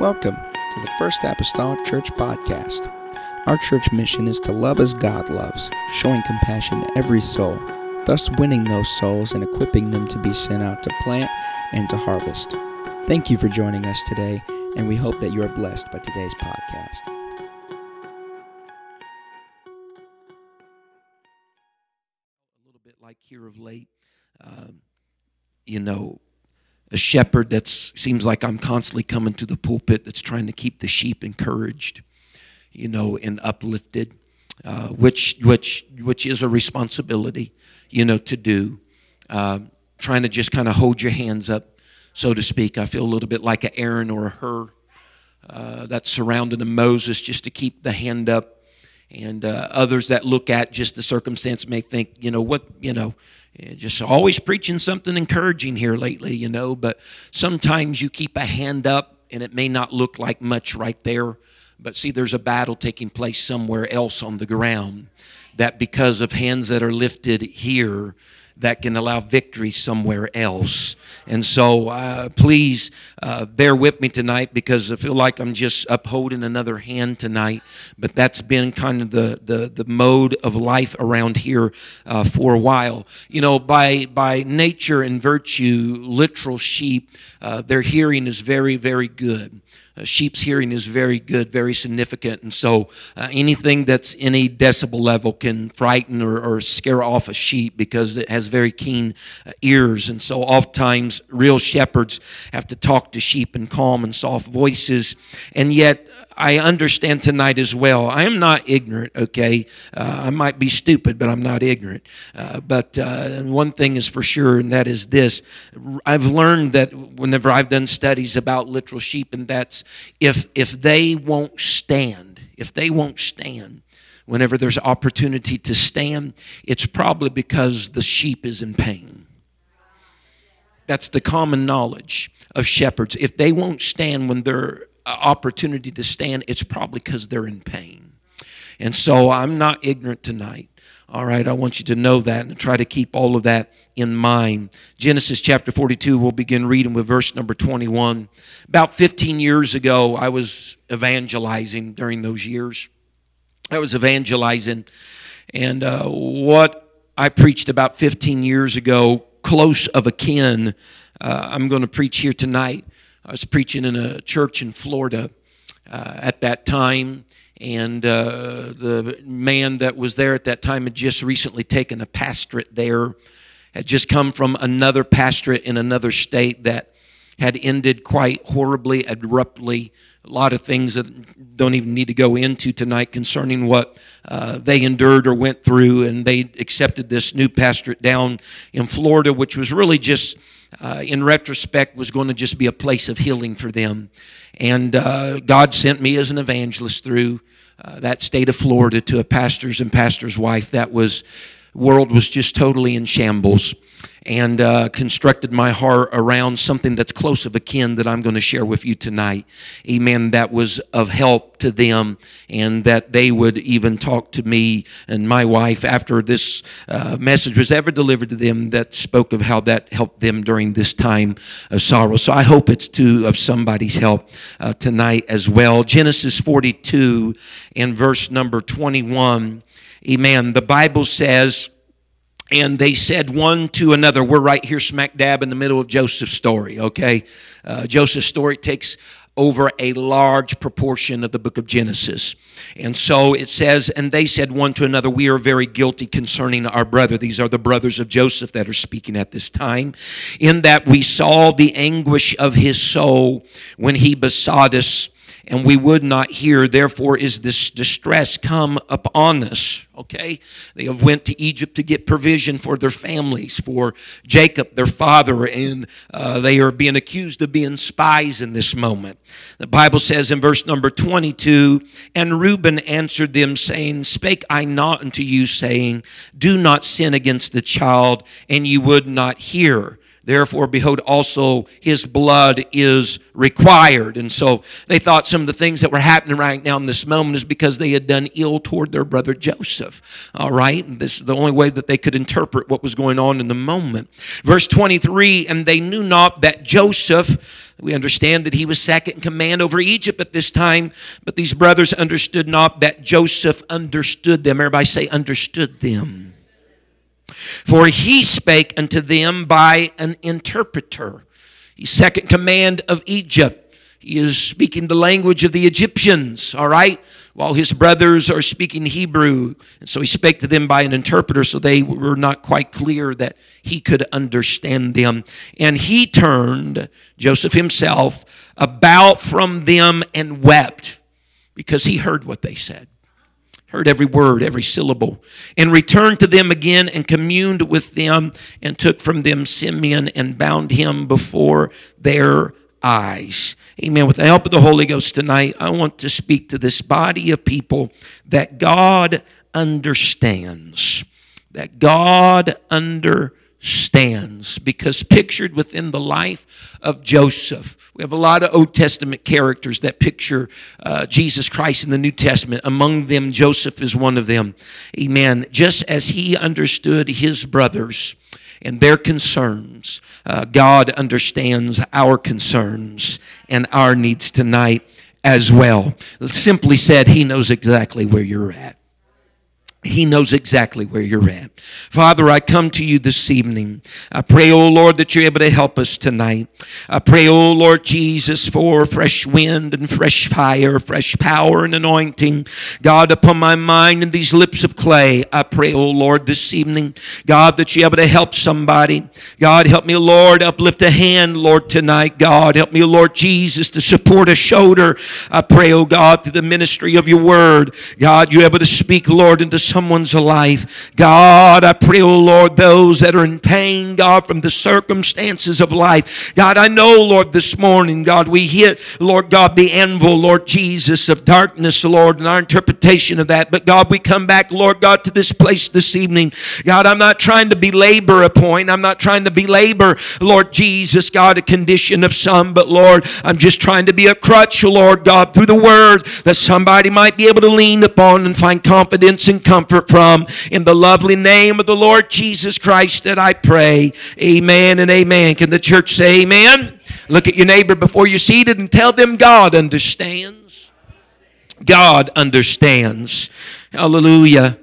Welcome to the First Apostolic Church Podcast. Our church mission is to love as God loves, showing compassion to every soul, thus winning those souls and equipping them to be sent out to plant and to harvest. Thank you for joining us today, and we hope that you are blessed by today's podcast. a little bit like here of late. Um, you know, a shepherd that seems like I'm constantly coming to the pulpit that's trying to keep the sheep encouraged, you know, and uplifted, uh, which which which is a responsibility, you know, to do. Uh, trying to just kind of hold your hands up, so to speak. I feel a little bit like an Aaron or a Hur uh, that's surrounding a Moses just to keep the hand up and uh, others that look at just the circumstance may think, you know, what, you know, eh, just always preaching something encouraging here lately, you know, but sometimes you keep a hand up and it may not look like much right there, but see, there's a battle taking place somewhere else on the ground that because of hands that are lifted here, that can allow victory somewhere else. And so, uh, please uh, bear with me tonight because I feel like I'm just upholding another hand tonight. But that's been kind of the the, the mode of life around here uh, for a while. You know, by by nature and virtue, literal sheep, uh, their hearing is very very good. Uh, sheep's hearing is very good, very significant. And so uh, anything that's any decibel level can frighten or, or, scare off a sheep because it has very keen uh, ears. And so oftentimes real shepherds have to talk to sheep in calm and soft voices. And yet I understand tonight as well. I am not ignorant, okay? Uh, I might be stupid, but I'm not ignorant. Uh, but uh, one thing is for sure, and that is this I've learned that whenever I've done studies about literal sheep, and that's if, if they won't stand, if they won't stand, whenever there's opportunity to stand, it's probably because the sheep is in pain. That's the common knowledge of shepherds. If they won't stand when they're opportunity to stand, it's probably because they're in pain. And so I'm not ignorant tonight. All right, I want you to know that and try to keep all of that in mind. Genesis chapter 42, we'll begin reading with verse number 21. About 15 years ago, I was evangelizing during those years. I was evangelizing, and uh, what I preached about 15 years ago, close of a kin, uh, I'm going to preach here tonight. I was preaching in a church in Florida uh, at that time, and uh, the man that was there at that time had just recently taken a pastorate there, had just come from another pastorate in another state that had ended quite horribly, abruptly. A lot of things that don't even need to go into tonight concerning what uh, they endured or went through, and they accepted this new pastorate down in Florida, which was really just uh, in retrospect, was going to just be a place of healing for them. And uh, God sent me as an evangelist through uh, that state of Florida to a pastor's and pastor's wife that was world was just totally in shambles and uh, constructed my heart around something that's close of a kin that I'm going to share with you tonight. Amen. That was of help to them, and that they would even talk to me and my wife after this uh, message was ever delivered to them that spoke of how that helped them during this time of sorrow. So I hope it's to of somebody's help uh, tonight as well. Genesis 42 and verse number 21. Amen. The Bible says, and they said one to another, we're right here smack dab in the middle of Joseph's story, okay? Uh, Joseph's story takes over a large proportion of the book of Genesis. And so it says, and they said one to another, We are very guilty concerning our brother. These are the brothers of Joseph that are speaking at this time, in that we saw the anguish of his soul when he besought us and we would not hear therefore is this distress come upon us okay? They have went to egypt to get provision for their families for jacob their father and uh, they are being accused of being spies in this moment. The bible says in verse number 22 and reuben answered them saying spake i not unto you saying do not sin against the child and you would not hear Therefore, behold, also his blood is required. And so they thought some of the things that were happening right now in this moment is because they had done ill toward their brother Joseph. All right? And this is the only way that they could interpret what was going on in the moment. Verse 23 And they knew not that Joseph We understand that he was second in command over Egypt at this time, but these brothers understood not that Joseph understood them. Everybody say, understood them. For he spake unto them by an interpreter. He's second command of Egypt. He is speaking the language of the Egyptians, all right? While his brothers are speaking Hebrew. And so he spake to them by an interpreter, so they were not quite clear that he could understand them. And he turned, Joseph himself, about from them and wept because he heard what they said heard every word, every syllable, and returned to them again and communed with them and took from them Simeon and bound him before their eyes. Amen. With the help of the Holy Ghost tonight, I want to speak to this body of people that God understands. That God understands stands because pictured within the life of Joseph, we have a lot of Old Testament characters that picture uh, Jesus Christ in the New Testament. Among them, Joseph is one of them. Amen. Just as he understood his brothers and their concerns, uh, God understands our concerns and our needs tonight as well. Simply said, he knows exactly where you're at. He knows exactly where you're at. Father, I come to you this evening. I pray, oh Lord, that you're able to help us tonight. I pray, oh Lord Jesus, for fresh wind and fresh fire, fresh power and anointing. God, upon my mind and these lips of clay, I pray, oh Lord, this evening, God, that you're able to help somebody. God, help me, Lord, uplift a hand, Lord, tonight. God, help me, Lord Jesus, to support a shoulder. I pray, oh God, through the ministry of your word. God, you're able to speak, Lord, into someone's life. God, I pray, oh Lord, those that are in pain, God, from the circumstances of life. God, I know, Lord, this morning, God, we hit, Lord God, the anvil, Lord Jesus, of darkness, Lord, and our interpretation of that. But God, we come back, Lord God, to this place this evening. God, I'm not trying to belabor a point. I'm not trying to belabor, Lord Jesus, God, a condition of some, but Lord, I'm just trying to be a crutch, Lord God, through the word that somebody might be able to lean upon and find confidence and comfort comfort from. In the lovely name of the Lord Jesus Christ that I pray. Amen and amen. Can the church say amen? Look at your neighbor before you're seated and tell them God understands. God understands. Hallelujah.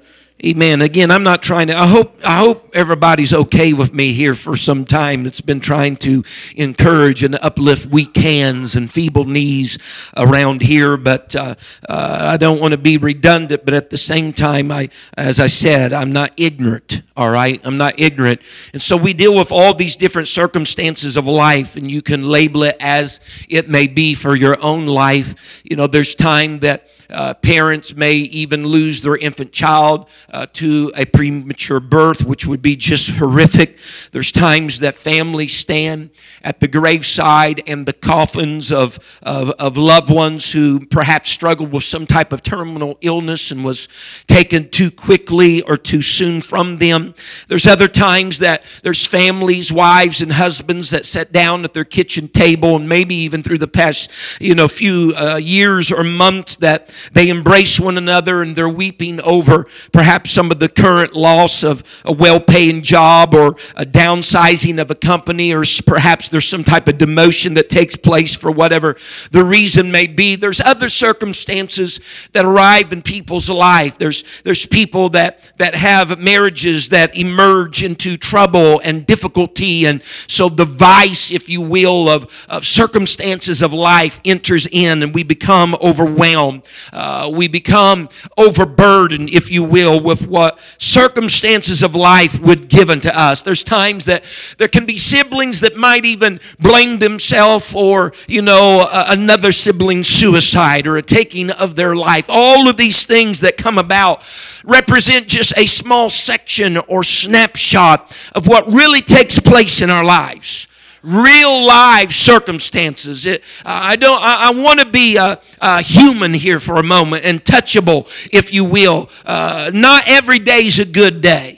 Amen. Again, I'm not trying to. I hope. I hope everybody's okay with me here for some time. That's been trying to encourage and uplift weak hands and feeble knees around here. But uh, uh, I don't want to be redundant. But at the same time, I, as I said, I'm not ignorant. All right, I'm not ignorant, and so we deal with all these different circumstances of life, and you can label it as it may be for your own life. You know, there's time that uh, parents may even lose their infant child uh, to a premature birth, which would be just horrific. There's times that families stand at the graveside and the coffins of, of, of loved ones who perhaps struggled with some type of terminal illness and was taken too quickly or too soon from them. There's other times that there's families, wives, and husbands that sit down at their kitchen table and maybe even through the past, you know, few uh, years or months that they embrace one another and they're weeping over perhaps some of the current loss of a well paying job or a downsizing of a company, or perhaps there's some type of demotion that takes place for whatever the reason may be. There's other circumstances that arrive in people's life. There's, there's people that, that have marriages that emerge into trouble and difficulty. And so the vice, if you will, of, of circumstances of life enters in and we become overwhelmed uh, we become overburdened, if you will, with what circumstances of life would give unto us. There's times that there can be siblings that might even blame themselves or, you know, another sibling's suicide or a taking of their life. All of these things that come about represent just a small section or snapshot of what really takes place in our lives real life circumstances. It, I don't. I, I want to be a, a, human here for a moment and touchable, if you will. Uh, not every day is a good day.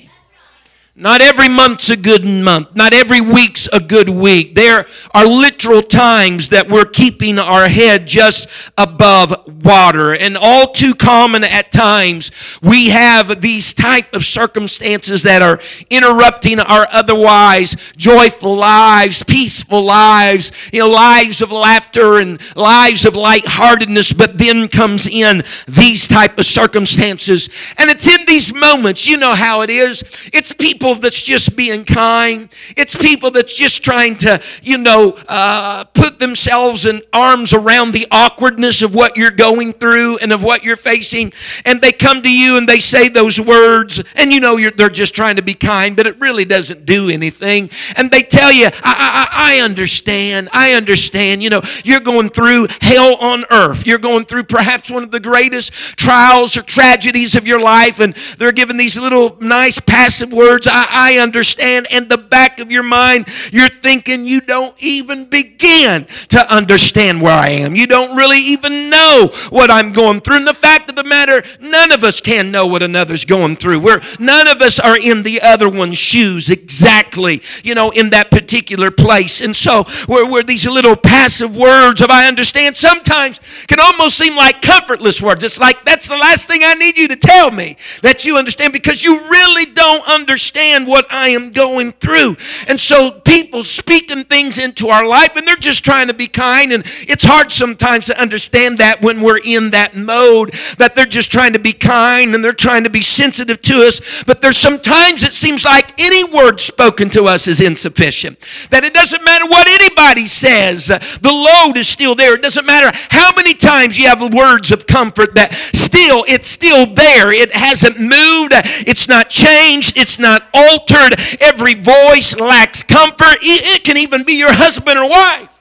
Not every month's a good month. Not every week's a good week. There are literal times that we're keeping our head just above water. And all too common at times, we have these type of circumstances that are interrupting our otherwise joyful lives, peaceful lives, you know, lives of laughter and lives of lightheartedness. But then comes in these type of circumstances. And it's in these moments, you know how it is. It's people people that's just being kind. It's people that's just trying to, you know, uh, put themselves in arms around the awkwardness of what you're going through and of what you're facing. And they come to you and they say those words, and you know they're just trying to be kind, but it really doesn't do anything. And they tell you, I, I, I understand. I understand. You know, you're going through hell on earth. You're going through perhaps one of the greatest trials or tragedies of your life, and they're giving these little nice passive words. I understand. And the back of your mind, you're thinking you don't even begin to understand where I am. You don't really even know what I'm going through. And the fact of the matter, none of us can know what another's going through. We're, none of us are in the other one's shoes exactly, you know, in that particular place. And so, where, where these little passive words of I understand sometimes can almost seem like comfortless words. It's like, that's the last thing I need you to tell me that you understand because you really don't understand understand what I am going through. And so people speaking things into our life and they're just trying to be kind. And it's hard sometimes to understand that when we're in that mode that they're just trying to be kind and they're trying to be sensitive to us. But there's sometimes it seems like any word spoken to us is insufficient. That it doesn't matter what anybody says, the load is still there. It doesn't matter how many times you have words of comfort that still, it's still there. It hasn't moved. It's not changed. It's not altered. Every voice lacks comfort. It can even be your husband or wife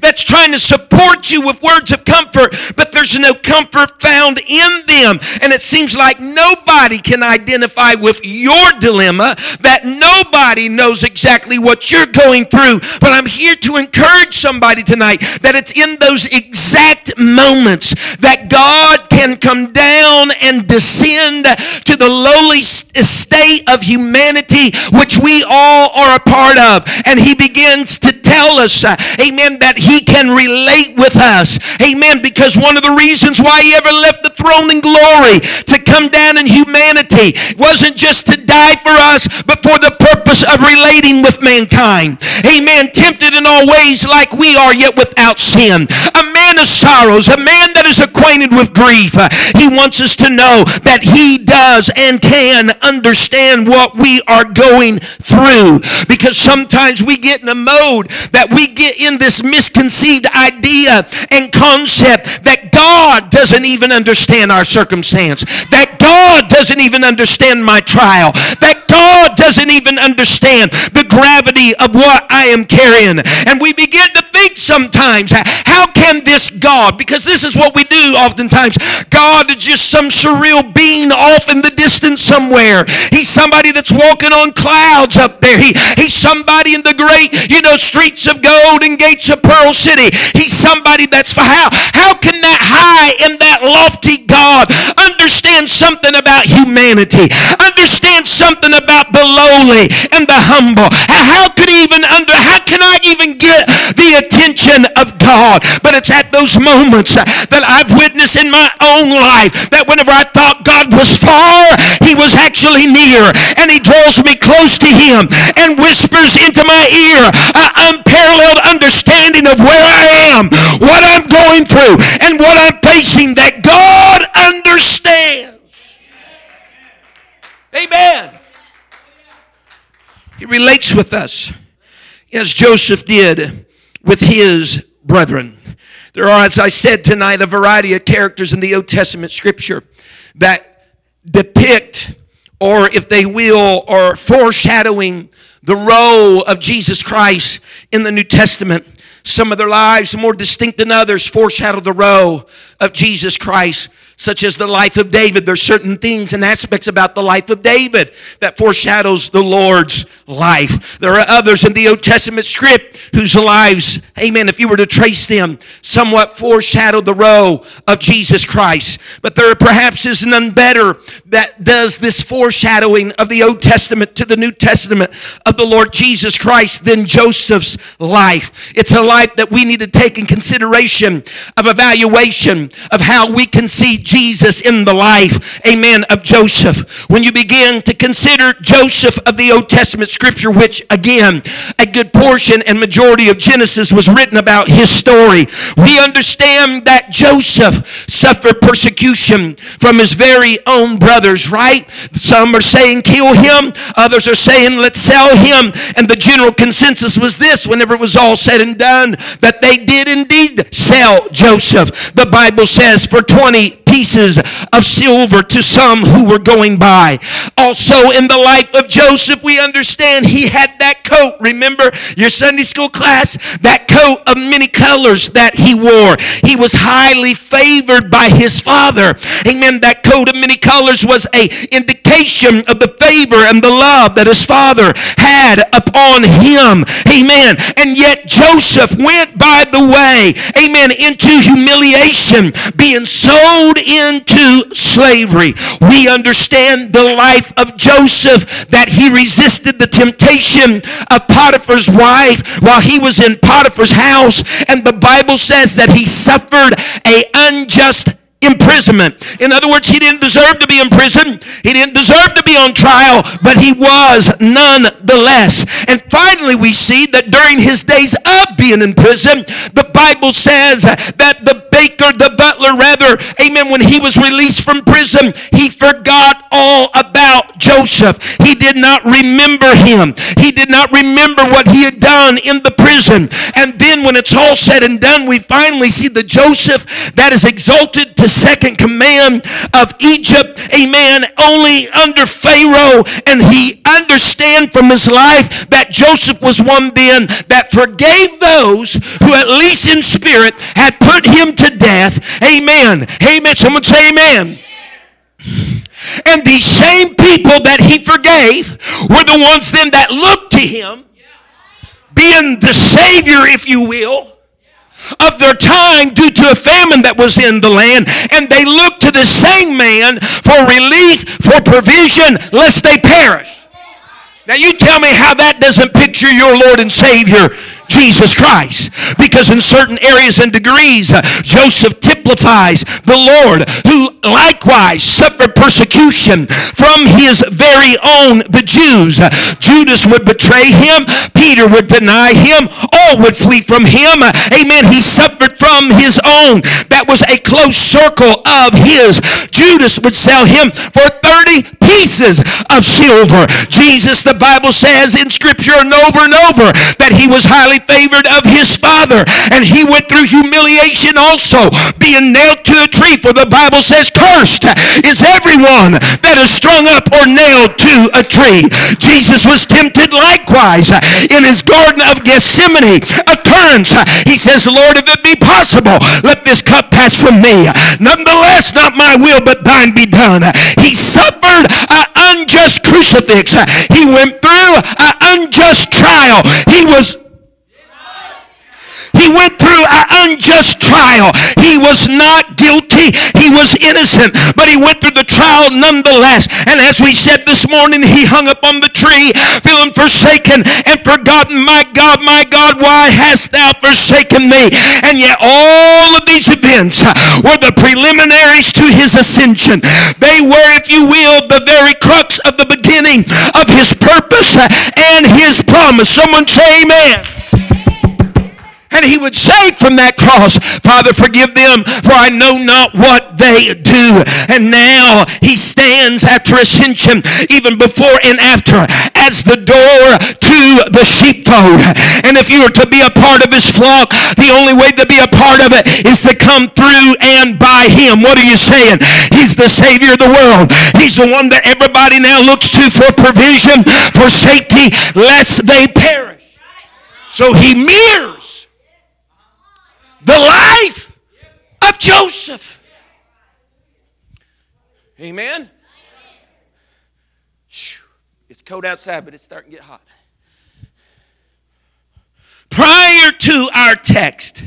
that's trying to support you with words of comfort, but there's no comfort found in them. And it seems like nobody can identify with your dilemma, that nobody knows exactly what you're going through. But I'm here to encourage somebody tonight that it's in those exact moments that God can come down and descend the lowly state of humanity, which we all are a part of. And He begins to tell us, uh, amen, that He he can relate with us. Amen. Because one of the reasons why he ever left the throne in glory to come down in humanity wasn't just to die for us, but for the purpose of relating with mankind. Amen. Tempted in all ways like we are, yet without sin. A man of sorrows, a man that is acquainted with grief. He wants us to know that he does and can understand what we are going through. Because sometimes we get in a mode that we get in this misconceived idea and concept that God doesn't even understand our circumstance, that God doesn't even understand my trial, that God doesn't even understand the gravity of what I am carrying. And we begin to think sometimes, how can this God, because this is what we do oftentimes, God is just some surreal being off in the distance somewhere. He's somebody that's walking on clouds up there. He, he's somebody in the great, you know, streets of gold and gates of pearl city. He's somebody that's for how? How can that high and that lofty God understand something about humanity? Understand something about the lowly and the humble? How could even under how can I even get the attention of God. But it's at those moments that I've witnessed in my own life that whenever I thought God was far, he was actually near. And he draws me close to him and whispers into my ear an unparalleled understanding of where I am, what I'm going through, and what I'm facing that God understands. Amen. He relates with us as Joseph did with his brethren. There are, as I said tonight, a variety of characters in the Old Testament scripture that depict, or if they will, are foreshadowing the role of Jesus Christ in the New Testament. Some of their lives, more distinct than others, foreshadow the role of Jesus Christ such as the life of David. There's certain things and aspects about the life of David that foreshadows the Lord's life. There are others in the Old Testament script whose lives, amen, if you were to trace them, somewhat foreshadow the role of Jesus Christ. But there perhaps is none better that does this foreshadowing of the Old Testament to the New Testament of the Lord Jesus Christ than Joseph's life. It's a life that we need to take in consideration of evaluation of how we can see Jesus in the life, amen, of Joseph. When you begin to consider Joseph of the Old Testament scripture, which again, a good portion and majority of Genesis was written about his story, we understand that Joseph suffered persecution from his very own brothers, right? Some are saying kill him, others are saying let's sell him. And the general consensus was this whenever it was all said and done that they did indeed sell Joseph. The Bible says for 20 pieces of silver to some who were going by. Also, in the life of Joseph, we understand he had that coat. Remember your Sunday school class? That coat of many colors that he wore. He was highly favored by his father. Amen. That coat of many colors was a indication of the favor and the love that his father had upon him. Amen. And yet Joseph went by the way, amen, into humiliation, being sold into slavery. We understand the life of Joseph that he resisted the temptation of Potiphar's wife while he was in Potiphar's house. And the Bible says that he suffered a unjust imprisonment. In other words, he didn't deserve to be in prison. He didn't deserve to be on trial, but he was nonetheless. And finally, we see that during his days of being in prison, the Bible says that the baker, the butler, rather, amen, when he was released from prison, he forgot all about Joseph. He did not remember him. He did not remember what he had done in the prison. And then when it's all said and done, we finally see the Joseph that is exalted to second command of Egypt, amen, only under Pharaoh. And he understand from his life that Joseph was one then that forgave those who at least in spirit had put him to death. Amen. Amen. Someone say amen. And these same people that he forgave were the ones then that looked to him, being the Savior, if you will, of their time due to a famine that was in the land, and they looked to the same man for relief, for provision, lest they perish. Now, you tell me how that doesn't picture your Lord and Savior Jesus Christ. Because in certain areas and degrees, uh, Joseph typifies the Lord who likewise suffered persecution from his very own, the Jews. Uh, Judas would betray him, Peter would deny him, all would flee from him. Uh, amen. He suffered from his own. That was a close circle of his. Judas would sell him for 30 pieces of silver. Jesus, the Bible says in Scripture and over and over that he was highly favored of his father. And he went through humiliation also, being nailed to a tree. For the Bible says, Cursed is everyone that is strung up or nailed to a tree. Jesus was tempted likewise in his garden of Gethsemane. Occurrence. He says, Lord, if it be possible, let this cup pass from me. Nonetheless, not my will, but thine be done. He suffered an unjust crucifix. He went through an unjust trial. He was he went through an unjust trial. He was not guilty. He was innocent, but he went through the trial nonetheless. And as we said this morning, he hung up on the tree, feeling forsaken and forgotten. My God, my God, why hast thou forsaken me? And yet all of these events were the preliminaries to his ascension. They were, if you will, the very crux of the beginning of his purpose and his promise. Someone say amen. And he would say from that cross, Father, forgive them, for I know not what they do. And now he stands after ascension, even before and after, as the door to the sheepfold. And if you are to be a part of his flock, the only way to be a part of it is to come through and by him. What are you saying? He's the Savior of the world. He's the one that everybody now looks to for provision, for safety, lest they perish. So he mirrors the life of Joseph. Amen. It's cold outside, but it's starting to get hot. Prior to our text,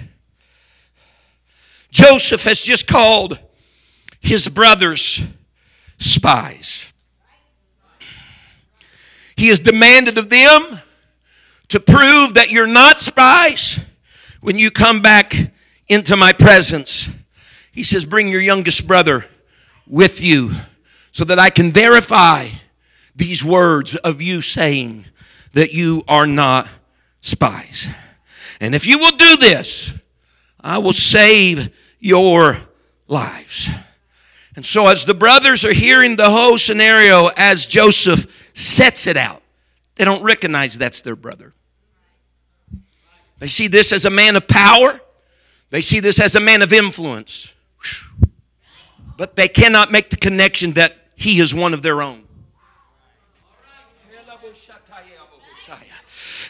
Joseph has just called his brothers spies. He has demanded of them to prove that you're not spies when you come back into my presence. He says, Bring your youngest brother with you so that I can verify these words of you saying that you are not spies. And if you will do this, I will save your lives. And so, as the brothers are hearing the whole scenario as Joseph sets it out, they don't recognize that's their brother. They see this as a man of power, they see this as a man of influence. But they cannot make the connection that he is one of their own.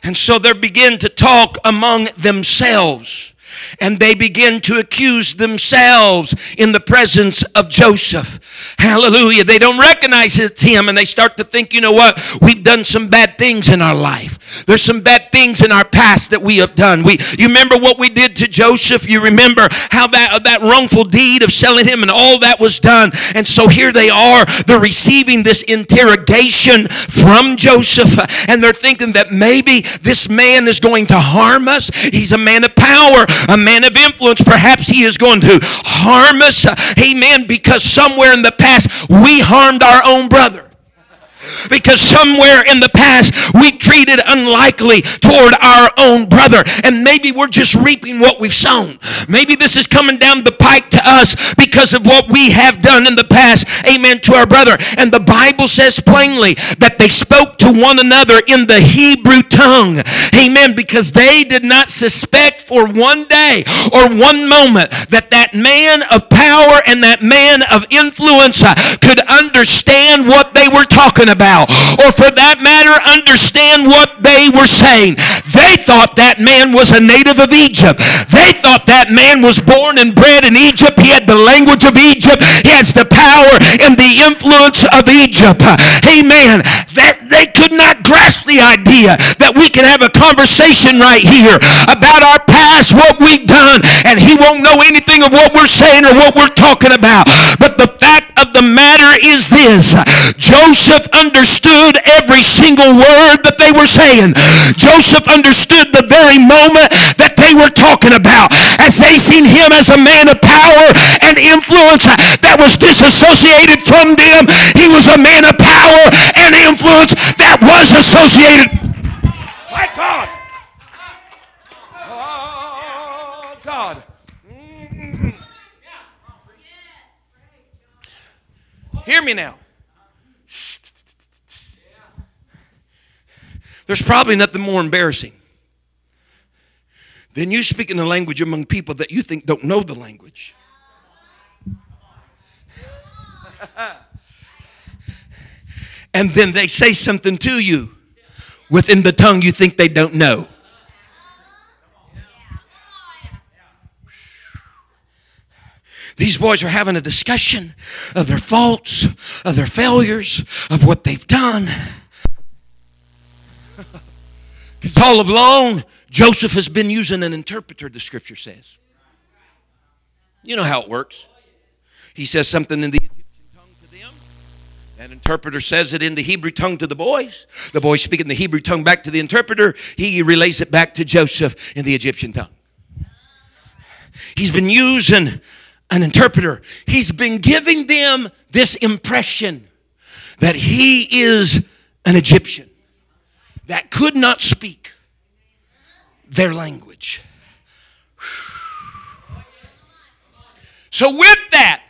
And so they begin to talk among themselves and they begin to accuse themselves in the presence of Joseph. Hallelujah. They don't recognize it's him and they start to think, you know what? We've done some bad things in our life. There's some bad things in our past that we have done. We you remember what we did to Joseph? You remember how that that wrongful deed of selling him and all that was done. And so here they are, they're receiving this interrogation from Joseph and they're thinking that maybe this man is going to harm us. He's a man of power a man of influence, perhaps he is going to harm us. Amen. Because somewhere in the past we harmed our own brother because somewhere in the past we treated unlikely toward our own brother. And maybe we're just reaping what we've sown. Maybe this is coming down the pike to us because of what we have done in the past. Amen to our brother. And the bible says plainly that they spoke to one another in the hebrew tongue. Amen. Because they did not suspect for one day or one moment that that man of power and that man of influence uh, could understand what they were talking about, or for that matter, understand what they were saying. They thought that man was a native of Egypt. They thought that man was born and bred in Egypt. He had the language of Egypt. He has the power and the influence of Egypt. Amen. That they could not grasp the idea that we can have a conversation right here about our past, what we've done, and he won't know anything of what we're saying or what we're talking about. But the fact the matter is this Joseph understood every single word that they were saying. Joseph understood the very moment that they were talking about as they seen him as a man of power and influence that was disassociated from them. He was a man of power and influence that was associated. My God. Oh, God. Hear me now. There's probably nothing more embarrassing than you speaking a language among people that you think don't know the language. and then they say something to you within the tongue you think they don't know. These boys are having a discussion of their faults, of their failures, of what they've done. Because all along, Joseph has been using an interpreter, the scripture says. You know how it works. He says something in the Egyptian tongue to them. An interpreter says it in the Hebrew tongue to the boys. The boys speaking the Hebrew tongue back to the interpreter. He relays it back to Joseph in the Egyptian tongue. He's been using an interpreter. He's been giving them this impression that he is an Egyptian that could not speak their language. So, with that,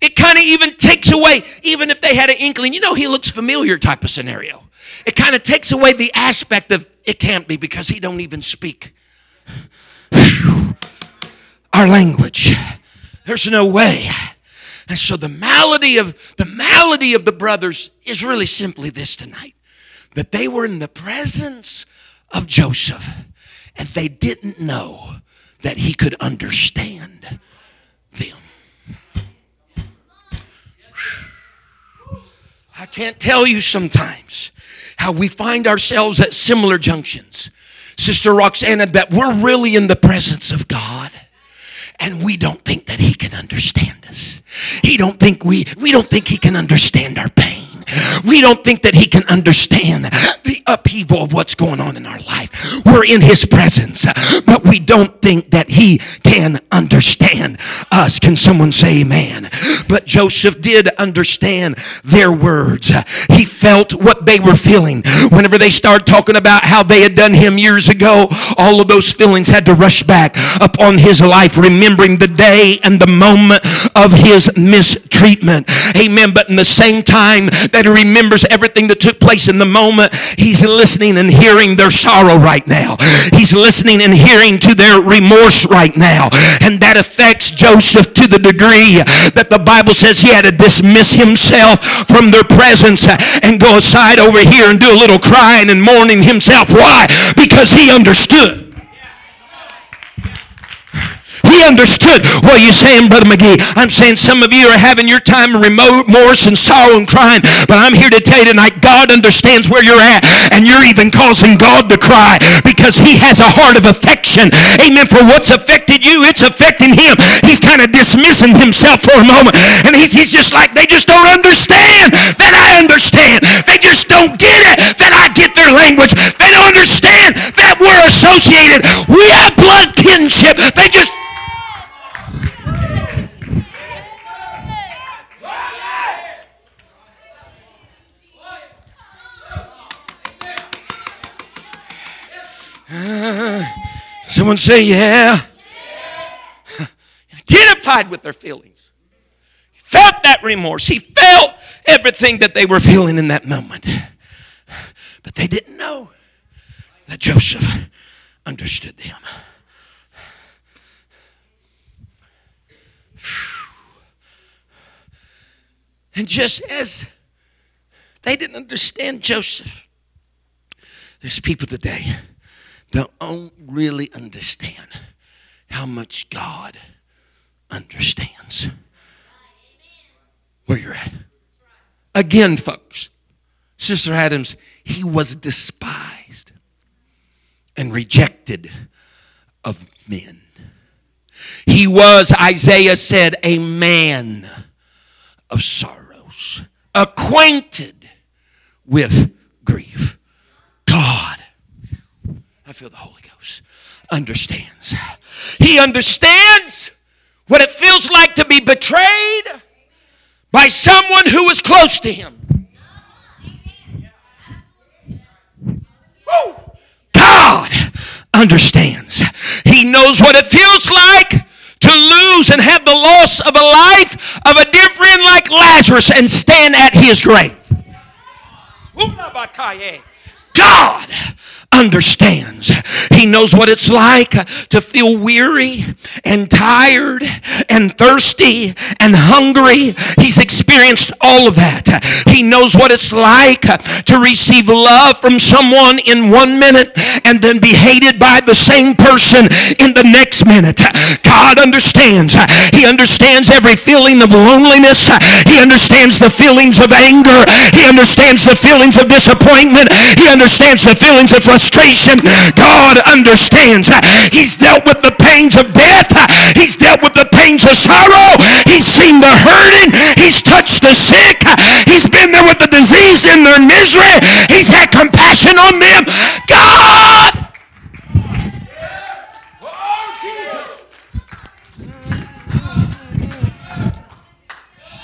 it kind of even takes away, even if they had an inkling, you know, he looks familiar type of scenario. It kind of takes away the aspect of it can't be because he don't even speak our language. There's no way. And so the malady of the malady of the brothers is really simply this tonight. That they were in the presence of Joseph and they didn't know that he could understand them. I can't tell you sometimes how we find ourselves at similar junctions Sister Roxana, that we're really in the presence of God and we don't think that he can understand us. He don't think we we don't think he can understand our pain. We don't think that he can understand the upheaval of what's going on in our life. We're in his presence, but we don't think that he can understand us. Can someone say amen? But Joseph did understand their words. He felt what they were feeling. Whenever they started talking about how they had done him years ago, all of those feelings had to rush back upon his life, remembering the day and the moment of his mistreatment. Amen. But in the same time that he remembers everything that took place in the moment, he's listening and hearing their sorrow right now. He's listening and hearing to their remorse right now. And that affects Joseph to the degree that the Bible says he had to dismiss himself from their presence and go aside over here and do a little crying and mourning himself. Why? Because he understood. He understood. What are you saying, Brother McGee? I'm saying some of you are having your time of remorse and sorrow and crying, but I'm here to tell you tonight God understands where you're at, and you're even causing God to cry because He has a heart of affection. Amen. For what's affected you, it's affecting Him. He's kind of dismissing Himself for a moment, and He's, he's just like, they just don't understand that I understand. They just don't get it that I get their language. They don't understand that we're associated. We have blood kinship. They just Someone say, yeah. Identified with their feelings. He felt that remorse. He felt everything that they were feeling in that moment. But they didn't know that Joseph understood them. And just as they didn't understand Joseph, there's people today don't really understand how much God understands where you're at. Again, folks, Sister Adams, he was despised and rejected of men. He was, Isaiah said, a man of sorrows, acquainted with grief. I feel the Holy Ghost understands. He understands what it feels like to be betrayed by someone who was close to him. Woo! God understands. He knows what it feels like to lose and have the loss of a life of a dear friend like Lazarus and stand at his grave. God understands. He knows what it's like to feel weary and tired and thirsty and hungry. He's experienced all of that. He knows what it's like to receive love from someone in one minute and then be hated by the same person in the next minute. God understands. He understands every feeling of loneliness. He understands the feelings of anger. He understands the feelings of disappointment. He understands the feelings of frustration God understands. He's dealt with the pains of death. He's dealt with the pains of sorrow. He's seen the hurting. He's touched the sick. He's been there with the diseased in their misery. He's had compassion on them. God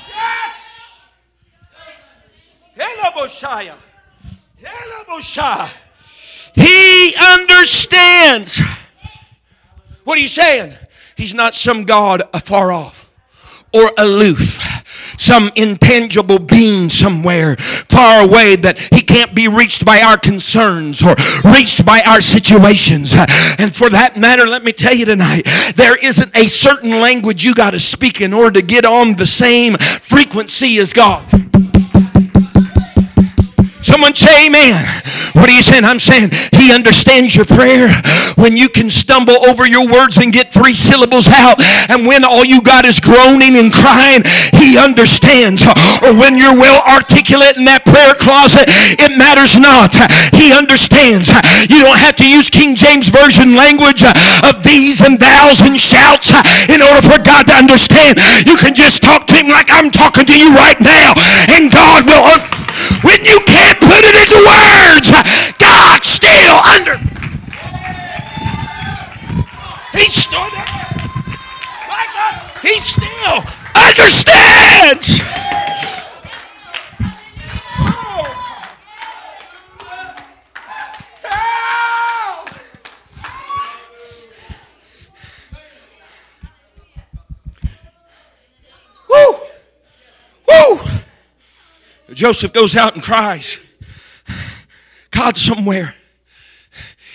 Yes. He understands. What are you saying? He's not some God afar off or aloof, some intangible being somewhere far away that he can't be reached by our concerns or reached by our situations. And for that matter, let me tell you tonight, there isn't a certain language you got to speak in order to get on the same frequency as God. Someone say amen. What are you saying? I'm saying he understands your prayer when you can stumble over your words and get three syllables out, and when all you got is groaning and crying, he understands. Or when you're well articulate in that prayer closet, it matters not. He understands. You don't have to use King James Version language of these and thous and shouts in order for God to understand. You can just talk to him like I'm talking to you right now, and God will. Under. Still there. He still understands. Woo! Woo! Joseph goes out and cries. God, somewhere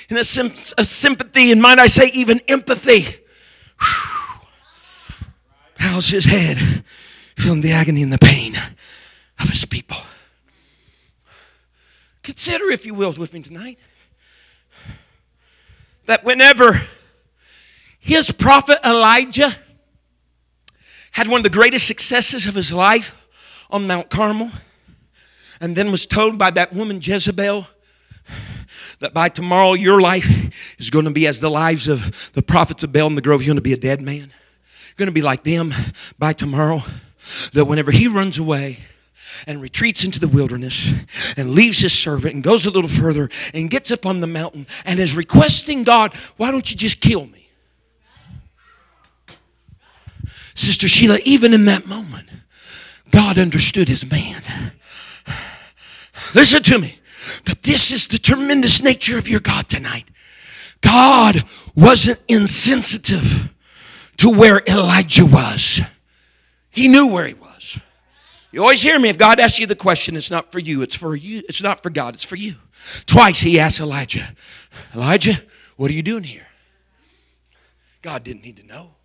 in a, sim- a sympathy, and might I say, even empathy, bows his head, feeling the agony and the pain of his people. Consider, if you will, with me tonight, that whenever his prophet Elijah had one of the greatest successes of his life on Mount Carmel, and then was told by that woman Jezebel that by tomorrow your life is going to be as the lives of the prophets of Baal in the grove. You're going to be a dead man. You're going to be like them by tomorrow. That whenever he runs away and retreats into the wilderness and leaves his servant and goes a little further and gets up on the mountain and is requesting God, why don't you just kill me? Sister Sheila, even in that moment, God understood his man. Listen to me. But this is the tremendous nature of your God tonight. God wasn't insensitive to where Elijah was, he knew where he was. You always hear me if God asks you the question, it's not for you, it's for you, it's not for God, it's for you. Twice he asked Elijah, Elijah, what are you doing here? God didn't need to know.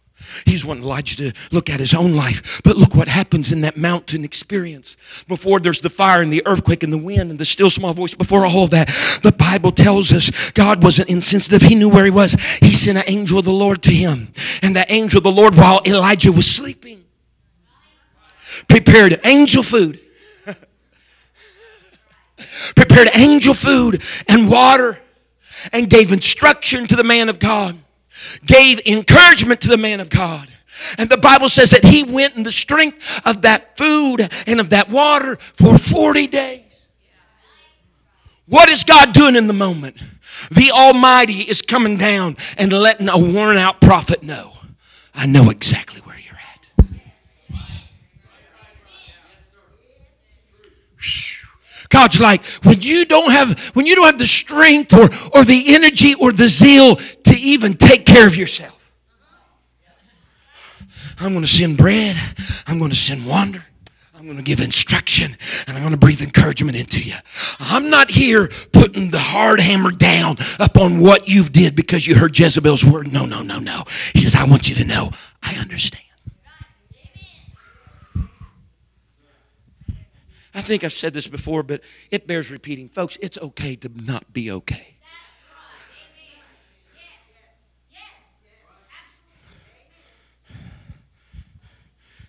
He's wanting Elijah to look at his own life. But look what happens in that mountain experience. Before there's the fire and the earthquake and the wind and the still small voice, before all of that, the Bible tells us God wasn't insensitive. He knew where he was. He sent an angel of the Lord to him. And that angel of the Lord, while Elijah was sleeping, prepared angel food. prepared angel food and water and gave instruction to the man of God gave encouragement to the man of God. And the Bible says that he went in the strength of that food and of that water for 40 days. What is God doing in the moment? The Almighty is coming down and letting a worn out prophet know I know exactly where you're at. God's like, when you don't have when you don't have the strength or, or the energy or the zeal to even take care of yourself. I'm going to send bread. I'm going to send water. I'm going to give instruction and I'm going to breathe encouragement into you. I'm not here putting the hard hammer down upon what you've did because you heard Jezebel's word. No, no, no, no. He says, I want you to know I understand. I think I've said this before, but it bears repeating. Folks, it's okay to not be okay.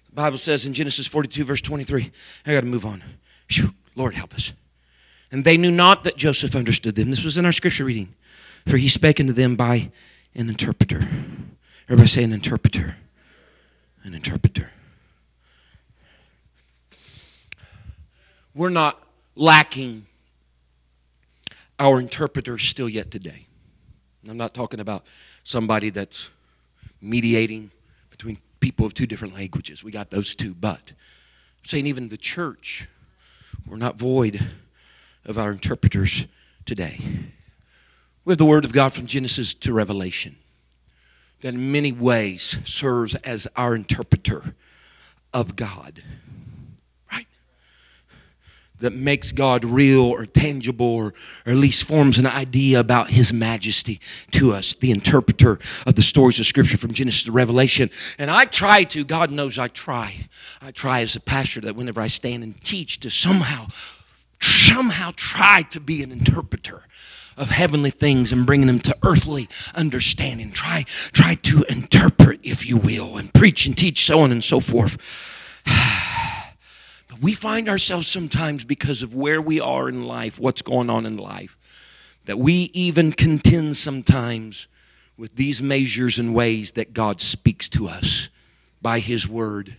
The Bible says in Genesis 42, verse 23, I got to move on. Whew, Lord, help us. And they knew not that Joseph understood them. This was in our scripture reading. For he spake unto them by an interpreter. Everybody say an interpreter. An interpreter. We're not lacking our interpreters still yet today. I'm not talking about somebody that's mediating between people of two different languages. We got those two, but I'm saying even the church, we're not void of our interpreters today. We have the Word of God from Genesis to Revelation that in many ways serves as our interpreter of God that makes God real or tangible or, or, at least forms an idea about His majesty to us, the interpreter of the stories of Scripture from Genesis to Revelation. And I try to, God knows I try. I try as a pastor that whenever I stand and teach to somehow somehow try to be an interpreter of heavenly things and bringing them to earthly understanding. Try, try to interpret, if you will, and preach and teach, so on and so forth. we find ourselves sometimes because of where we are in life, what's going on in life, that we even contend sometimes with these measures and ways that God speaks to us by His Word.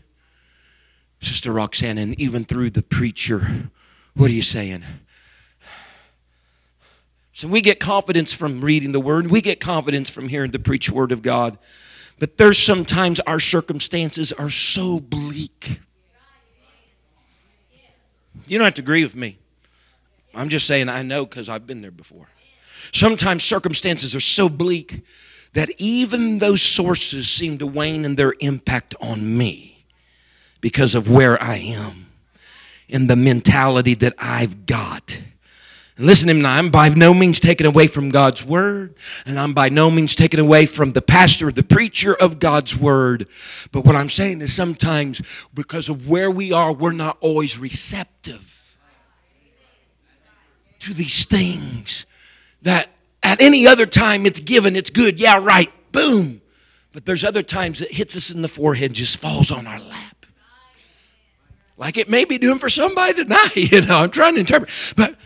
Sister Roxanne, and even through the preacher, what are you saying? So we get confidence from reading the Word, we get confidence from hearing the preached Word of God. But there's sometimes our circumstances are so bleak. You don't have to agree with me. I'm just saying I know because I've been there before. Sometimes circumstances are so bleak that even those sources seem to wane in their impact on me because of where I am and the mentality that I've got. And listen to me now, I'm by no means taken away from God's word, and I'm by no means taken away from the pastor, the preacher of God's word. But what I'm saying is sometimes because of where we are, we're not always receptive to these things that at any other time it's given, it's good, yeah, right, boom. But there's other times it hits us in the forehead just falls on our lap. Like it may be doing for somebody tonight, you know, I'm trying to interpret. But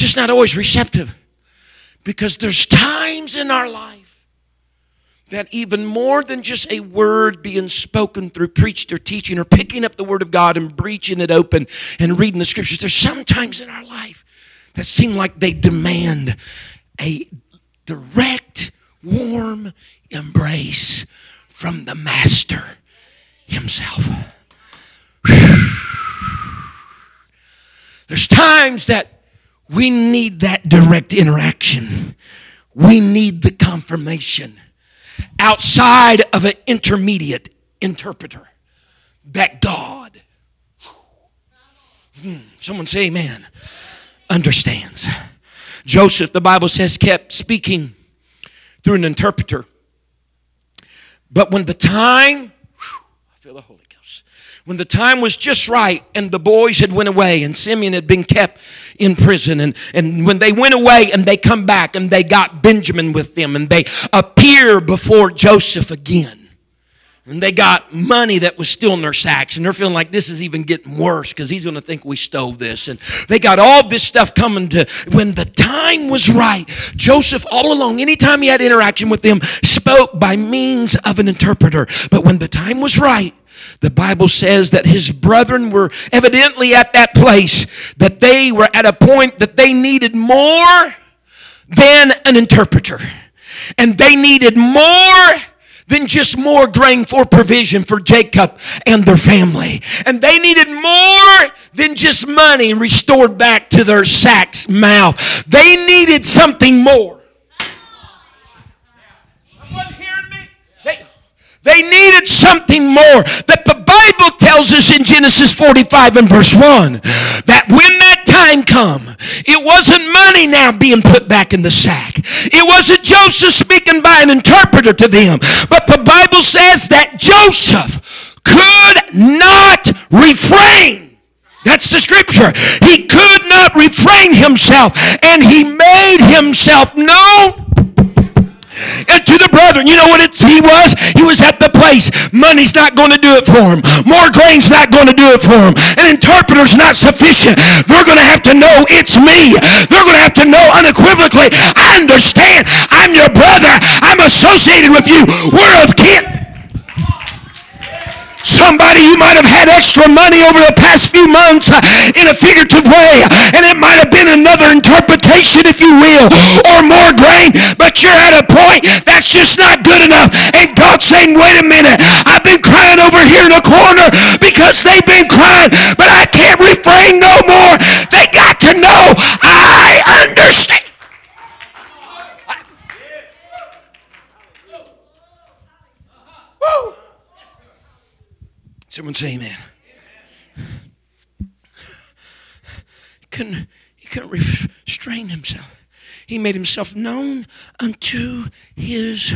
just not always receptive. Because there's times in our life that even more than just a word being spoken through preached or teaching or picking up the word of God and breaching it open and reading the scriptures, there's sometimes in our life that seem like they demand a direct, warm embrace from the Master Himself. There's times that we need that direct interaction. We need the confirmation outside of an intermediate interpreter that God, hmm, someone say amen, understands. Joseph, the Bible says, kept speaking through an interpreter. But when the time, I feel the Holy when the time was just right and the boys had went away and Simeon had been kept in prison and, and when they went away and they come back and they got Benjamin with them and they appear before Joseph again. And they got money that was still in their sacks, and they're feeling like this is even getting worse because he's going to think we stole this. And they got all this stuff coming to when the time was right. Joseph, all along, anytime he had interaction with them, spoke by means of an interpreter. But when the time was right, the Bible says that his brethren were evidently at that place, that they were at a point that they needed more than an interpreter. And they needed more than just more grain for provision for Jacob and their family. And they needed more than just money restored back to their sack's mouth. They needed something more. They needed something more. That the Bible tells us in Genesis 45 and verse 1 that when that time come, it wasn't money now being put back in the sack. It wasn't Joseph speaking by an interpreter to them. But the Bible says that Joseph could not refrain. That's the scripture. He could not refrain himself and he made himself known the brethren. You know what it's, he was? He was at the place. Money's not going to do it for him. More grain's not going to do it for him. An interpreter's not sufficient. They're going to have to know it's me. They're going to have to know unequivocally, I understand. I'm your brother. I'm associated with you. We're of kin. Somebody you might have had extra money over the past few months uh, in a figurative way, and it might have been another interpretation, if you will, or more grain, but you're at a point that's just not good enough. And God's saying, wait a minute, I've been crying over here in the corner because they've been crying, but I can't refrain no more. They got to know I understand. Woo! Someone say amen. He couldn't, he couldn't restrain himself. He made himself known unto his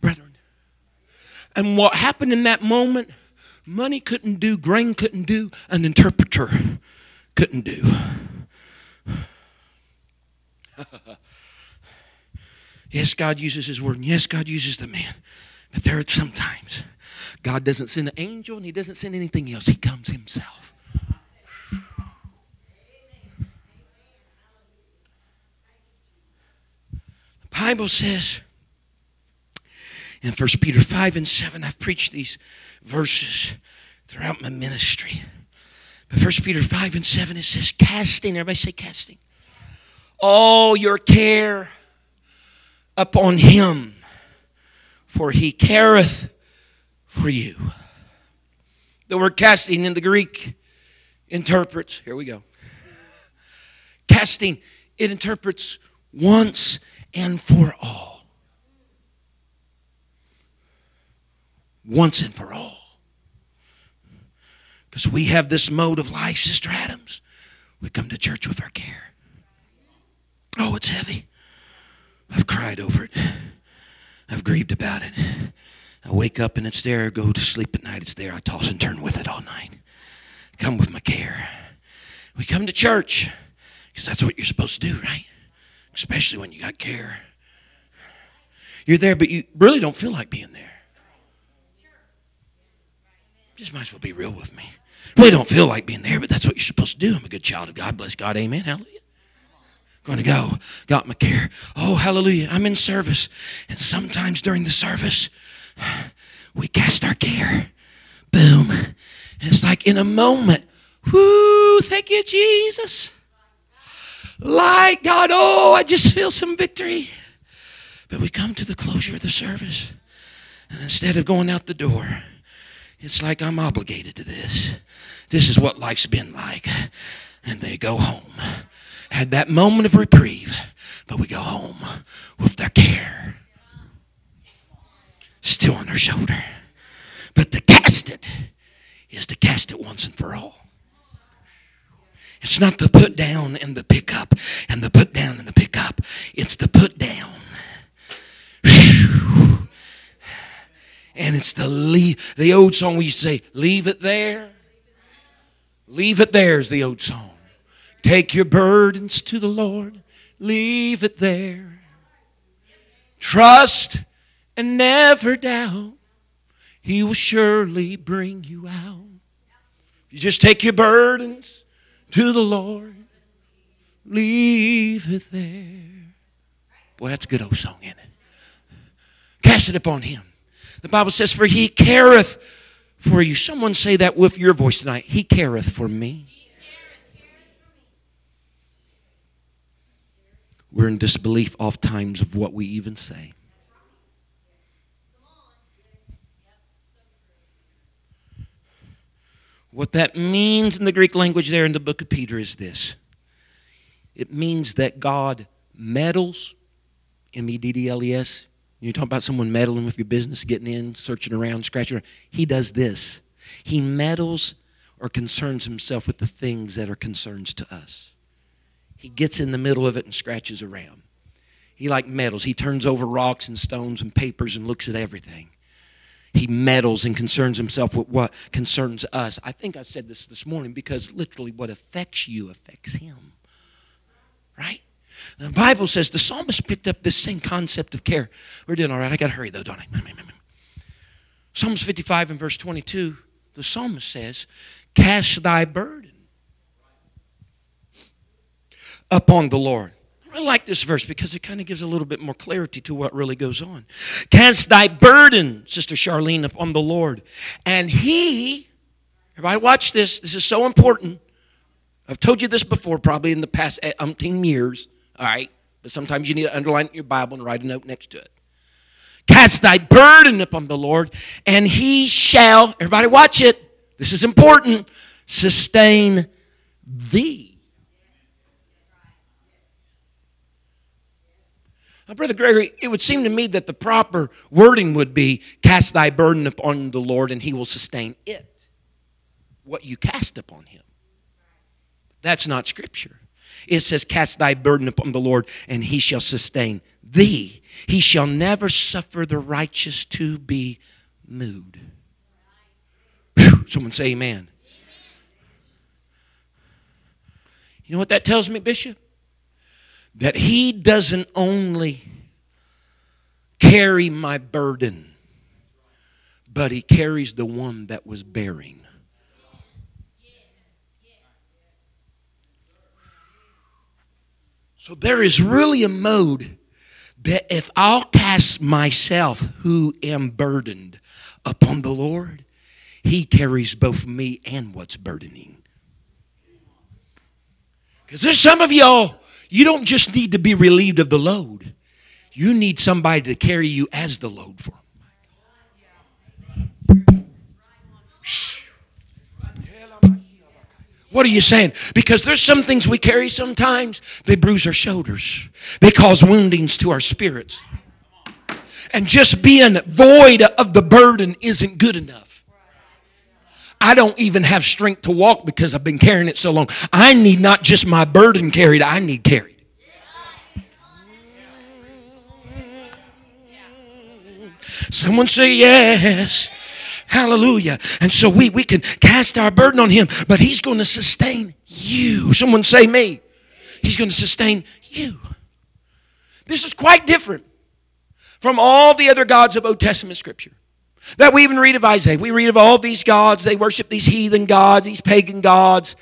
brethren. And what happened in that moment, money couldn't do, grain couldn't do, an interpreter couldn't do. yes, God uses His word, and yes, God uses the man. But there are sometimes God doesn't send an angel and He doesn't send anything else, He comes Himself. The Bible says in 1 Peter 5 and 7, I've preached these verses throughout my ministry. But 1 Peter 5 and 7, it says, casting, everybody say casting, all your care upon him, for he careth for you. The word casting in the Greek interprets, here we go. Casting, it interprets once and for all. Once and for all. Because we have this mode of life, Sister Adams. We come to church with our care. Oh, it's heavy. I've cried over it. I've grieved about it. I wake up and it's there. I go to sleep at night. It's there. I toss and turn with it all night. Come with my care. We come to church because that's what you're supposed to do, right? Especially when you got care. You're there, but you really don't feel like being there. Just might as well be real with me. Really don't feel like being there, but that's what you're supposed to do. I'm a good child of God. Bless God. Amen. Hallelujah. Going to go. Got my care. Oh, hallelujah. I'm in service. And sometimes during the service, we cast our care. Boom. And it's like in a moment, whoo, thank you, Jesus. Like God, oh, I just feel some victory. But we come to the closure of the service. And instead of going out the door, it's like I'm obligated to this. This is what life's been like. And they go home. Had that moment of reprieve, but we go home with their care still on their shoulder. But to cast it is to cast it once and for all. It's not the put down and the pick up and the put down and the pick up. It's the put down. And it's the leave. The old song we used to say, leave it there. Leave it there is the old song. Take your burdens to the Lord. Leave it there. Trust and never doubt. He will surely bring you out. You just take your burdens to the Lord. Leave it there. Boy, that's a good old song, isn't it? Cast it upon him. The Bible says, For he careth for you. Someone say that with your voice tonight. He careth for me. We're in disbelief oft times of what we even say. What that means in the Greek language there in the book of Peter is this it means that God meddles, M E D D L E S. You talk about someone meddling with your business, getting in, searching around, scratching around. He does this. He meddles or concerns himself with the things that are concerns to us. He gets in the middle of it and scratches around. He like meddles. He turns over rocks and stones and papers and looks at everything. He meddles and concerns himself with what concerns us. I think I said this this morning because literally what affects you affects him. Right? The Bible says the psalmist picked up this same concept of care. We're doing all right. I got to hurry though, don't I? Mm, mm, mm, Psalms 55 and verse 22, the psalmist says, Cast thy burden upon the Lord. I like this verse because it kind of gives a little bit more clarity to what really goes on. Cast thy burden, Sister Charlene, upon the Lord. And he, everybody watch this, this is so important. I've told you this before, probably in the past eh, umpteen years, all right? But sometimes you need to underline your Bible and write a note next to it. Cast thy burden upon the Lord, and he shall, everybody watch it, this is important, sustain thee. Now, Brother Gregory, it would seem to me that the proper wording would be cast thy burden upon the Lord and he will sustain it. What you cast upon him. That's not scripture. It says, Cast thy burden upon the Lord and he shall sustain thee. He shall never suffer the righteous to be moved. Whew, someone say, Amen. You know what that tells me, Bishop? That He doesn't only carry my burden, but He carries the one that was bearing. So there is really a mode that if I'll cast myself, who am burdened, upon the Lord, He carries both me and what's burdening. Because there's some of y'all, you don't just need to be relieved of the load, you need somebody to carry you as the load for. What are you saying? Because there's some things we carry sometimes, they bruise our shoulders, they cause woundings to our spirits. And just being void of the burden isn't good enough. I don't even have strength to walk because I've been carrying it so long. I need not just my burden carried, I need carried. Someone say yes. Hallelujah. And so we, we can cast our burden on him, but he's going to sustain you. Someone say me. He's going to sustain you. This is quite different from all the other gods of Old Testament scripture. That we even read of Isaiah. We read of all these gods. They worship these heathen gods, these pagan gods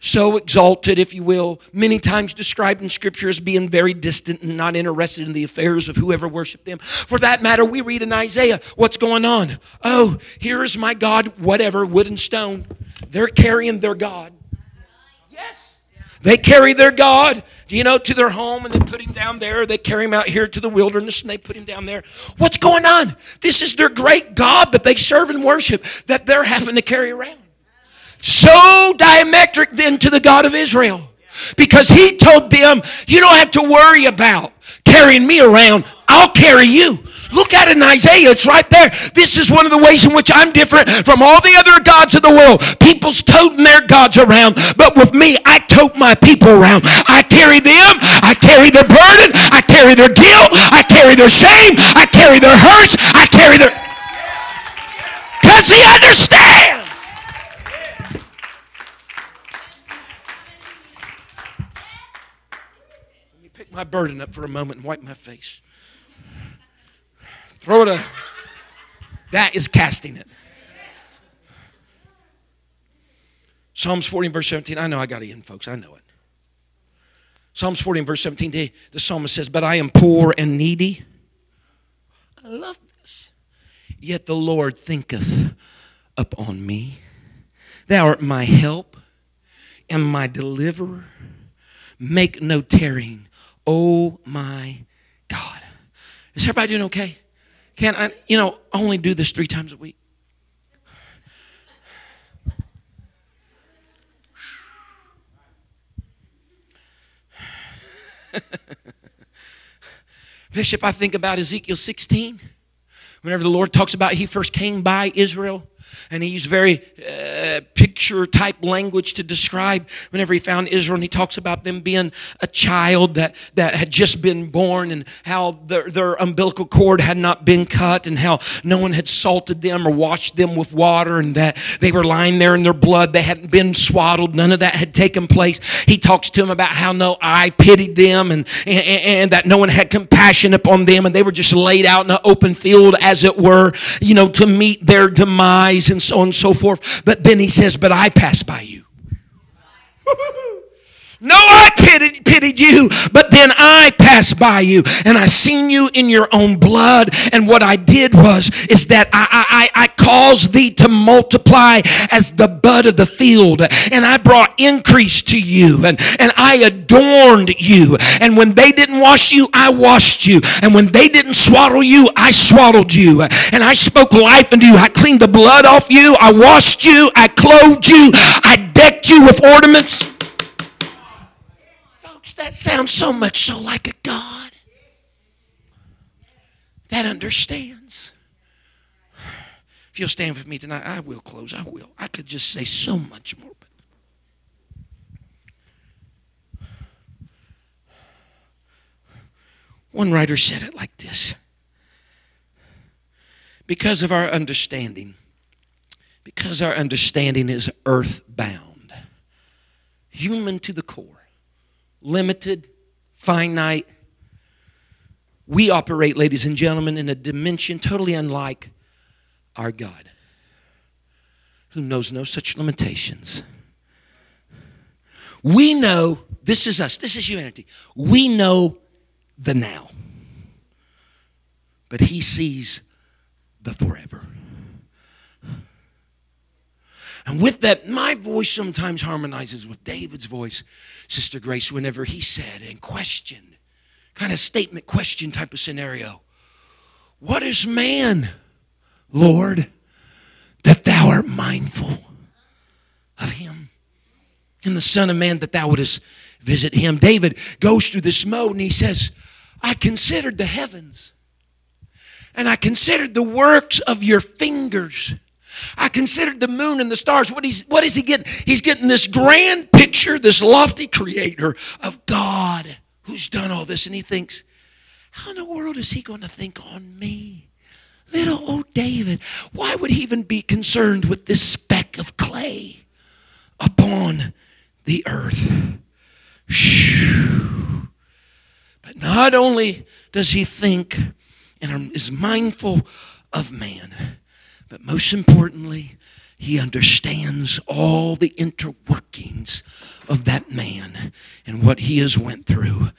so exalted, if you will, many times described in Scripture as being very distant and not interested in the affairs of whoever worshiped them. For that matter, we read in Isaiah what's going on. Oh, here is my God, whatever, wood and stone. They're carrying their God. They carry their God, you know, to their home and they put him down there. They carry him out here to the wilderness and they put him down there. What's going on? This is their great God that they serve and worship that they're having to carry around so diametric then to the God of Israel. Because he told them, you don't have to worry about carrying me around. I'll carry you. Look at it in Isaiah. It's right there. This is one of the ways in which I'm different from all the other gods of the world. People's toting their gods around, but with me, I tote my people around. I carry them. I carry their burden. I carry their guilt. I carry their shame. I carry their hurts. I carry their. Because he understands. Let me pick my burden up for a moment and wipe my face. Throw it up. That is casting it. Psalms 14, verse 17. I know I got to end, folks. I know it. Psalms 14, verse 17. The, the psalmist says, But I am poor and needy. I love this. Yet the Lord thinketh upon me. Thou art my help and my deliverer. Make no tearing Oh my God. Is everybody doing okay? Can I, you know, only do this three times a week? Bishop, I think about Ezekiel 16. Whenever the Lord talks about he first came by Israel, and he used very uh, picture type language to describe whenever he found Israel. And he talks about them being a child that, that had just been born and how their, their umbilical cord had not been cut and how no one had salted them or washed them with water and that they were lying there in their blood. They hadn't been swaddled. None of that had taken place. He talks to them about how no eye pitied them and, and, and that no one had compassion upon them and they were just laid out in an open field, as it were, you know, to meet their demise and so on and so forth. But then he says, But I pass by you. No, I pitied, pitied you, but then I passed by you and I seen you in your own blood. And what I did was, is that I, I, I caused thee to multiply as the bud of the field. And I brought increase to you and, and I adorned you. And when they didn't wash you, I washed you. And when they didn't swaddle you, I swaddled you. And I spoke life into you. I cleaned the blood off you. I washed you. I clothed you. I decked you with ornaments that sounds so much so like a God that understands. If you'll stand with me tonight, I will close. I will. I could just say so much more. But one writer said it like this because of our understanding, because our understanding is earthbound, human to the core limited, finite. We operate, ladies and gentlemen, in a dimension totally unlike our God, who knows no such limitations. We know, this is us, this is humanity. We know the now, but He sees the forever. And with that, my voice sometimes harmonizes with David's voice, Sister Grace, whenever he said and questioned, kind of statement question type of scenario. What is man, Lord, that thou art mindful of him? And the Son of Man that thou wouldest visit him. David goes through this mode and he says, I considered the heavens and I considered the works of your fingers. I considered the moon and the stars. What, he's, what is he getting? He's getting this grand picture, this lofty creator of God who's done all this. And he thinks, how in the world is he going to think on me? Little old David. Why would he even be concerned with this speck of clay upon the earth? But not only does he think and is mindful of man, but most importantly, he understands all the interworkings of that man and what he has went through.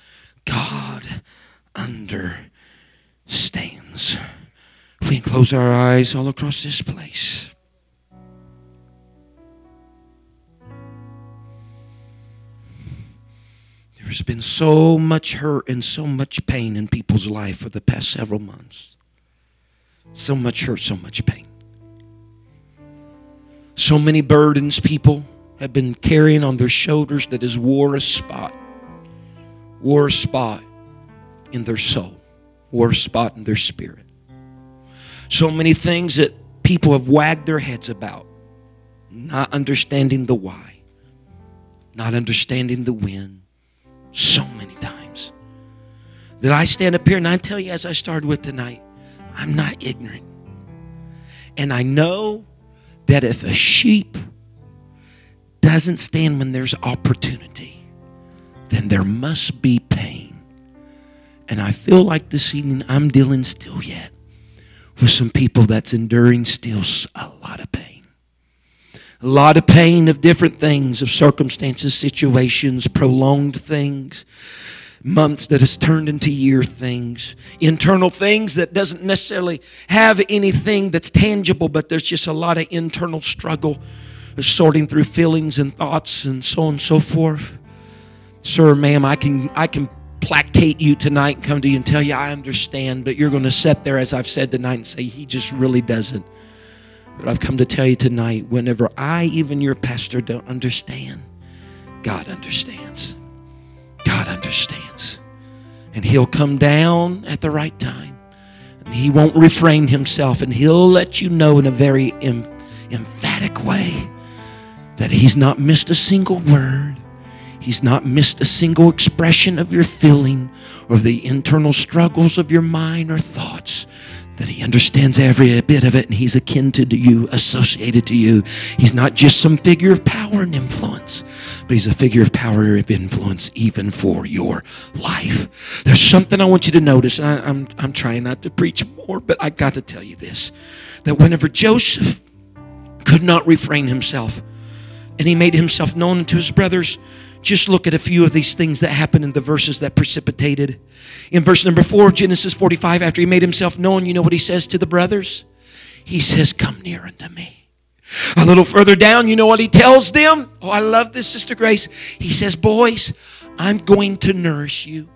God understands. We can close our eyes all across this place. There's been so much hurt and so much pain in people's life for the past several months. So much hurt, so much pain. So many burdens people have been carrying on their shoulders that has wore a spot, wore a spot in their soul, wore a spot in their spirit. So many things that people have wagged their heads about, not understanding the why, not understanding the when, so many times. That I stand up here and I tell you, as I started with tonight, I'm not ignorant. And I know that if a sheep doesn't stand when there's opportunity, then there must be pain. And I feel like this evening I'm dealing still yet with some people that's enduring still a lot of pain. A lot of pain of different things, of circumstances, situations, prolonged things months that has turned into year things. Internal things that doesn't necessarily have anything that's tangible but there's just a lot of internal struggle of sorting through feelings and thoughts and so on and so forth. Sir ma'am i can i can placate you tonight and come to you and tell you i understand but you're going to sit there as i've said tonight and say he just really doesn't. But i've come to tell you tonight whenever i even your pastor don't understand god understands God understands. And He'll come down at the right time. And He won't refrain Himself. And He'll let you know in a very em- emphatic way that He's not missed a single word. He's not missed a single expression of your feeling or the internal struggles of your mind or thoughts that he understands every bit of it and he's akin to you, associated to you. He's not just some figure of power and influence, but he's a figure of power of influence even for your life. There's something I want you to notice, and I, I'm, I'm trying not to preach more, but I got to tell you this that whenever Joseph could not refrain himself and he made himself known to his brothers, just look at a few of these things that happened in the verses that precipitated. In verse number four, Genesis 45, after he made himself known, you know what he says to the brothers? He says, Come near unto me. A little further down, you know what he tells them? Oh, I love this, Sister Grace. He says, Boys, I'm going to nourish you.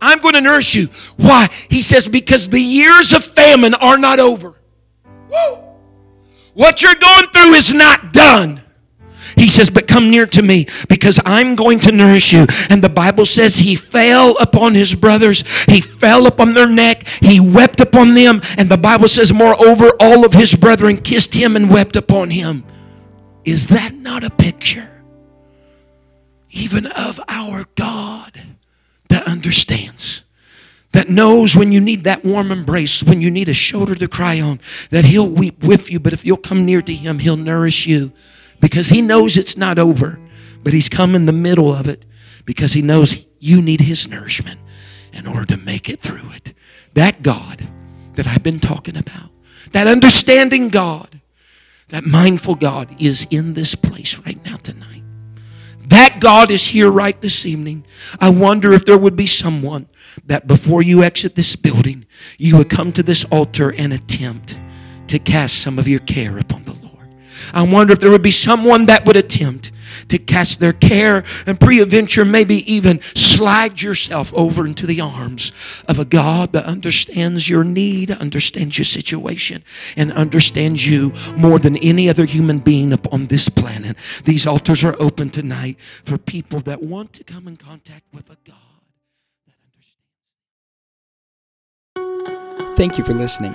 I'm going to nourish you. Why? He says, Because the years of famine are not over. Woo! What you're going through is not done. He says, But come near to me because I'm going to nourish you. And the Bible says he fell upon his brothers, he fell upon their neck, he wept upon them. And the Bible says, Moreover, all of his brethren kissed him and wept upon him. Is that not a picture? Even of our God that understands that knows when you need that warm embrace, when you need a shoulder to cry on, that He'll weep with you, but if you'll come near to Him, He'll nourish you because He knows it's not over. But He's come in the middle of it because He knows you need His nourishment in order to make it through it. That God that I've been talking about, that understanding God, that mindful God is in this place right now tonight. That God is here right this evening. I wonder if there would be someone that before you exit this building, you would come to this altar and attempt to cast some of your care upon. I wonder if there would be someone that would attempt to cast their care and pre-adventure, maybe even slide yourself over into the arms of a God that understands your need, understands your situation, and understands you more than any other human being upon this planet. These altars are open tonight for people that want to come in contact with a God. Thank you for listening.